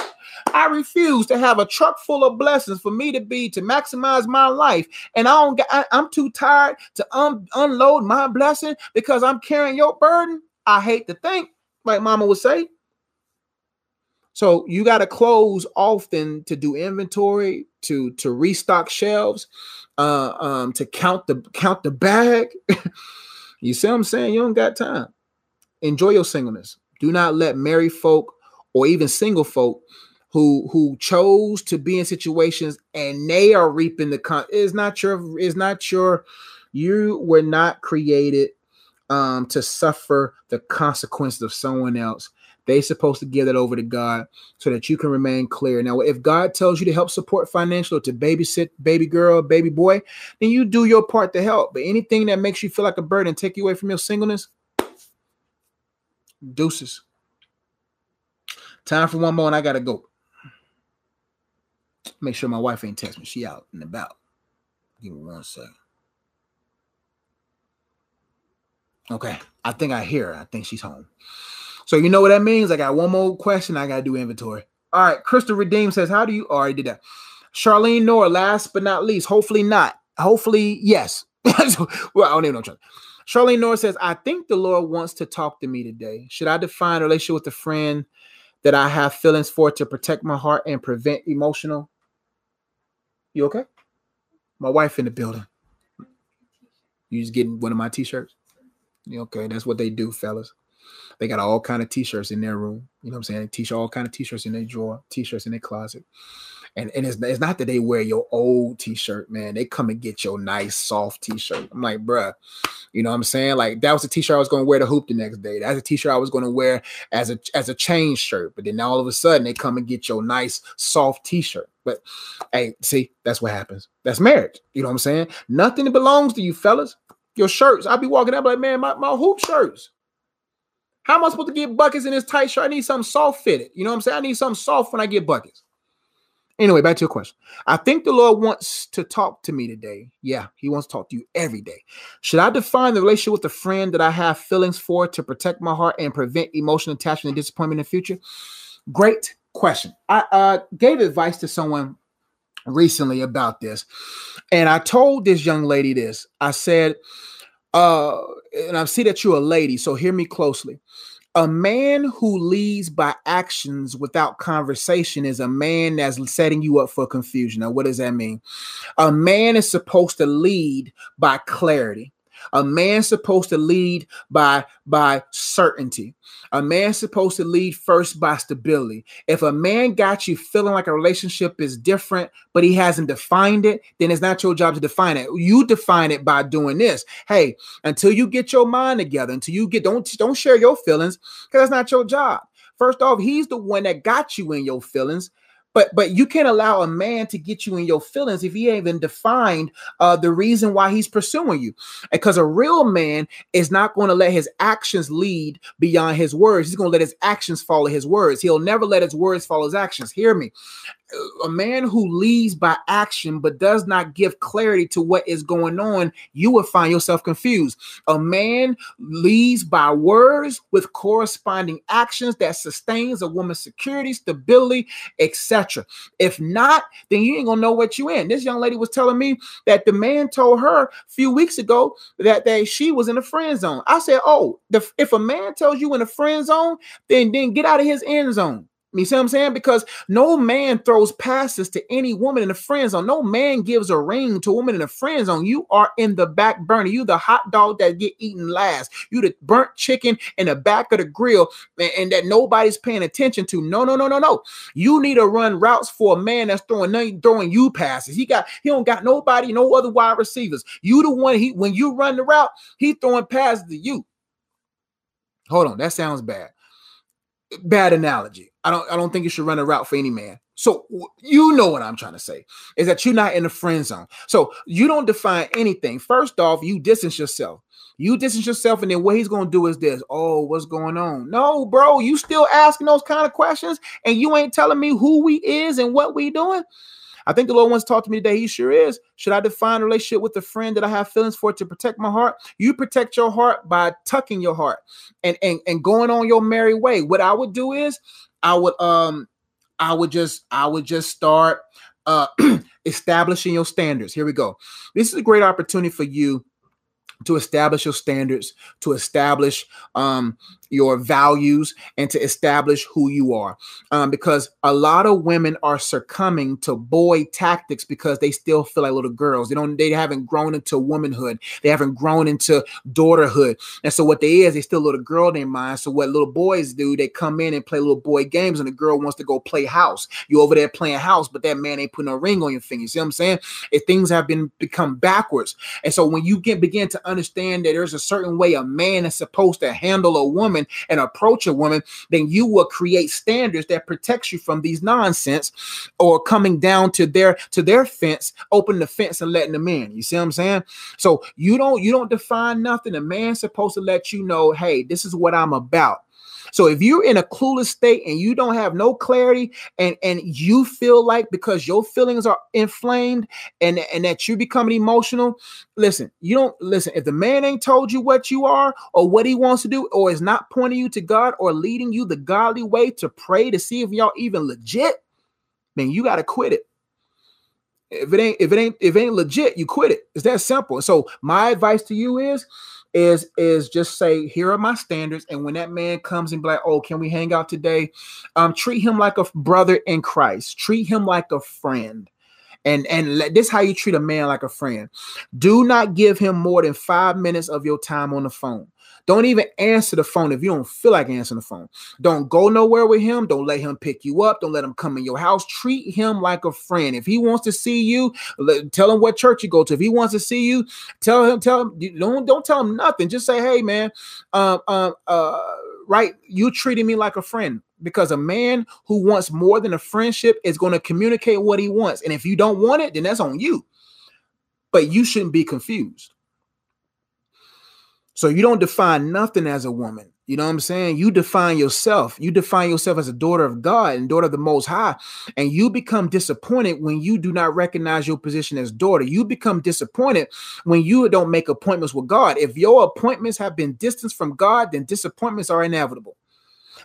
I refuse to have a truck full of blessings for me to be to maximize my life, and I don't. get, I, am too tired to un, unload my blessing because I'm carrying your burden. I hate to think, like Mama would say. So you got to close often to do inventory, to to restock shelves, uh, um, to count the count the bag. you see what I'm saying? You don't got time. Enjoy your singleness. Do not let married folk or even single folk who who chose to be in situations and they are reaping the con is not your is not your you were not created um to suffer the consequences of someone else They're supposed to give that over to God so that you can remain clear. Now, if God tells you to help support financially, to babysit baby girl, baby boy, then you do your part to help. But anything that makes you feel like a burden, take you away from your singleness, deuces. Time for one more, and I gotta go. Make sure my wife ain't text me. She out and about. Give me one second. Okay, I think I hear her. I think she's home. So you know what that means? I got one more question. I gotta do inventory. All right, Crystal Redeem says, "How do you?" Already did that. Charlene Nora, last but not least. Hopefully not. Hopefully yes. well, I don't even know. Charlene Nora says, "I think the Lord wants to talk to me today. Should I define a relationship with a friend that I have feelings for to protect my heart and prevent emotional?" You okay? My wife in the building. You just getting one of my t-shirts? Okay, that's what they do, fellas. They got all kind of t-shirts in their room. You know what I'm saying? T-shirt, all kind of t-shirts in their drawer, t-shirts in their closet. And, and it's, it's not that they wear your old t-shirt, man. They come and get your nice soft t-shirt. I'm like, bruh, you know what I'm saying? Like that was a t-shirt I was to wear to hoop the next day. That's a t-shirt I was to wear as a as a change shirt. But then all of a sudden they come and get your nice soft t-shirt. But hey, see, that's what happens. That's marriage. You know what I'm saying? Nothing belongs to you, fellas your shirts. I'll be walking up like, man, my, my hoop shirts. How am I supposed to get buckets in this tight shirt? I need something soft fitted. You know what I'm saying? I need something soft when I get buckets. Anyway, back to your question. I think the Lord wants to talk to me today. Yeah, He wants to talk to you every day. Should I define the relationship with a friend that I have feelings for to protect my heart and prevent emotional attachment and disappointment in the future? Great question. I uh, gave advice to someone recently about this. And I told this young lady this. I said, uh, and I see that you're a lady, so hear me closely. A man who leads by actions without conversation is a man that's setting you up for confusion. Now, what does that mean? A man is supposed to lead by clarity. A man's supposed to lead by by certainty. A man's supposed to lead first by stability. If a man got you feeling like a relationship is different, but he hasn't defined it, then it's not your job to define it. You define it by doing this. Hey, until you get your mind together, until you get don't don't share your feelings, because that's not your job. First off, he's the one that got you in your feelings. But but you can't allow a man to get you in your feelings if he ain't even defined uh, the reason why he's pursuing you. Because a real man is not going to let his actions lead beyond his words. He's going to let his actions follow his words. He'll never let his words follow his actions. Hear me a man who leads by action but does not give clarity to what is going on, you will find yourself confused. A man leads by words with corresponding actions that sustains a woman's security, stability, etc. If not, then you ain't gonna know what you in. This young lady was telling me that the man told her a few weeks ago that they, she was in a friend zone. I said, "Oh, the, if a man tells you in a friend zone, then then get out of his end zone." You see what I'm saying? Because no man throws passes to any woman in a friend zone. No man gives a ring to a woman in a friend zone. You are in the back burner. You the hot dog that get eaten last. You the burnt chicken in the back of the grill and, and that nobody's paying attention to. No, no, no, no, no. You need to run routes for a man that's throwing throwing you passes. He got he don't got nobody, no other wide receivers. You the one he when you run the route, he throwing passes to you. Hold on, that sounds bad. Bad analogy I don't I don't think you should run a route for any man. So you know what I'm trying to say is that you're not in the friend zone. So you don't define anything. First off, you distance yourself. You distance yourself, and then what he's gonna do is this. Oh, what's going on? No, bro, you still asking those kind of questions, and you ain't telling me who we is and what we doing. I think the Lord wants to talk to me today. He sure is. Should I define a relationship with a friend that I have feelings for to protect my heart? You protect your heart by tucking your heart and, and, and going on your merry way. What I would do is I would um I would just I would just start uh establishing your standards. Here we go. This is a great opportunity for you to establish your standards, to establish um, your values and to establish who you are. Um, because a lot of women are succumbing to boy tactics because they still feel like little girls. They don't, they haven't grown into womanhood. They haven't grown into daughterhood. And so what they is, they still a little girl in their mind. So what little boys do, they come in and play little boy games and the girl wants to go play house. You over there playing house, but that man ain't putting a ring on your finger. You see what I'm saying? If things have been become backwards. And so when you get begin to understand that there's a certain way a man is supposed to handle a woman, woman and approach a woman, then you will create standards that protects you from these nonsense or coming down to their to their fence, open the fence and letting them in. You see what I'm saying? So you don't you don't define nothing. A man's supposed to let you know, hey, this is what I'm about. So if you're in a clueless state and you don't have no clarity and and you feel like because your feelings are inflamed and and that you becoming emotional, listen, you don't listen. If the man ain't told you what you are or what he wants to do or is not pointing you to God or leading you the godly way to pray to see if y'all even legit, then you got to quit it if it ain't if it ain't if it ain't legit you quit it it's that simple so my advice to you is is is just say here are my standards and when that man comes and be like oh can we hang out today? Um treat him like a brother in christ. Treat him like a friend. And and let, this how you treat a man like a friend. Do not give him more than five minutes of your time on the phone don't even answer the phone if you don't feel like answering the phone. Don't go nowhere with him. Don't let him pick you up. Don't let him come in your house. Treat him like a friend. If he wants to see you, let, tell him what church you go to. If he wants to see you, tell him, tell him, don't, don't tell him nothing. Just say, hey, man, um, um, uh, right, you treating me like a friend because a man who wants more than a friendship is going to communicate what he wants. And if you don't want it, then that's on you. But you shouldn't be confused. So you don't define nothing as a woman. You know what I'm saying? You define yourself. You define yourself as a daughter of God and daughter of the Most High. And you become disappointed when you do not recognize your position as daughter. You become disappointed when you don't make appointments with God. If your appointments have been distanced from God, then disappointments are inevitable.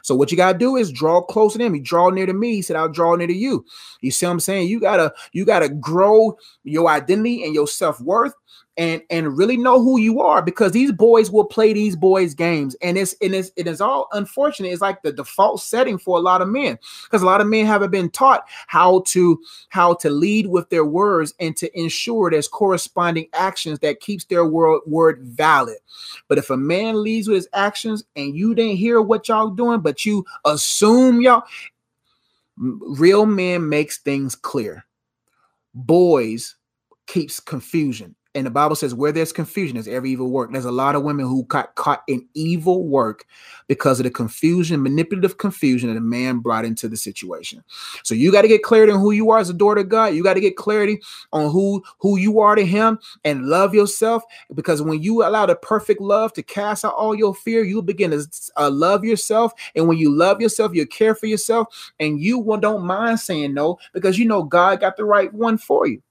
So what you gotta do is draw close to him. He draw near to me. He said, I'll draw near to you. You see what I'm saying? You gotta, you gotta grow your identity and your self-worth and and really know who you are because these boys will play these boys games. And it's and it's it is all unfortunate. It's like the default setting for a lot of men because a lot of men haven't been taught how to how to lead with their words and to ensure there's corresponding actions that keeps their word word valid. But if a man leads with his actions and you didn't hear what y'all doing but you assume y'all real men makes things clear. Boys keeps confusion and the Bible says, where there's confusion, there's every evil work. There's a lot of women who got caught in evil work because of the confusion, manipulative confusion that a man brought into the situation. So you got to get clarity on who you are as a daughter of God. You got to get clarity on who who you are to Him and love yourself. Because when you allow the perfect love to cast out all your fear, you begin to uh, love yourself. And when you love yourself, you care for yourself, and you don't mind saying no because you know God got the right one for you.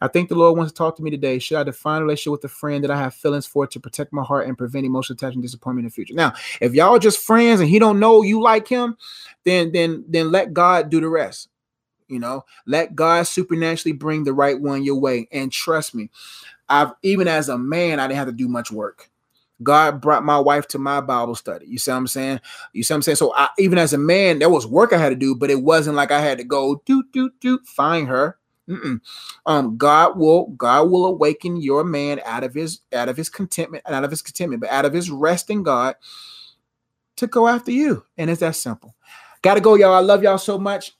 I think the Lord wants to talk to me today. Should I define a relationship with a friend that I have feelings for to protect my heart and prevent emotional attachment disappointment in the future? Now, if y'all just friends and he don't know you like him, then then then let God do the rest. You know, let God supernaturally bring the right one your way. And trust me, I've even as a man, I didn't have to do much work. God brought my wife to my Bible study. You see what I'm saying? You see what I'm saying? So I, even as a man, there was work I had to do, but it wasn't like I had to go do do do find her. Um, God will God will awaken your man out of his out of his contentment and out of his contentment, but out of his rest in God to go after you. And it's that simple. Gotta go, y'all. I love y'all so much.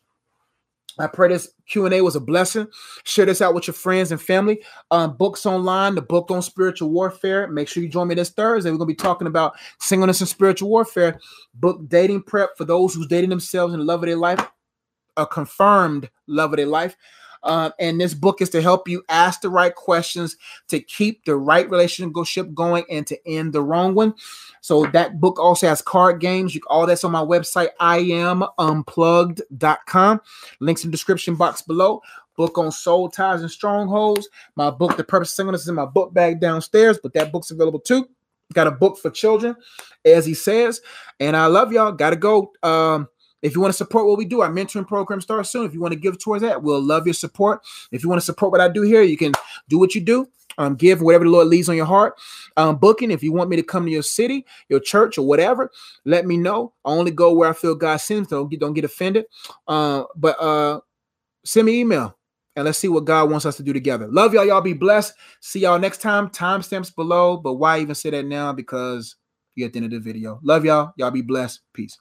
I pray this Q&A was a blessing. Share this out with your friends and family. Um, books online, the book on spiritual warfare. Make sure you join me this Thursday. We're going to be talking about singleness and spiritual warfare. Book dating prep for those who's dating themselves in the love of their life, a confirmed love of their life. Um, and this book is to help you ask the right questions to keep the right relationship going and to end the wrong one. So that book also has card games. You all that's on my website, I am unplugged.com. Links in the description box below. Book on soul ties and strongholds. My book, The Purpose of Singleness, is in my book bag downstairs, but that book's available too. Got a book for children, as he says. And I love y'all. Gotta go. Um, if you want to support what we do, our mentoring program starts soon. If you want to give towards that, we'll love your support. If you want to support what I do here, you can do what you do. Um, give whatever the Lord leads on your heart. Um, booking, if you want me to come to your city, your church, or whatever, let me know. I only go where I feel God sends. Don't get don't get offended. Uh, but uh, send me email and let's see what God wants us to do together. Love y'all. Y'all be blessed. See y'all next time. Timestamps below. But why even say that now? Because you're at the end of the video. Love y'all. Y'all be blessed. Peace.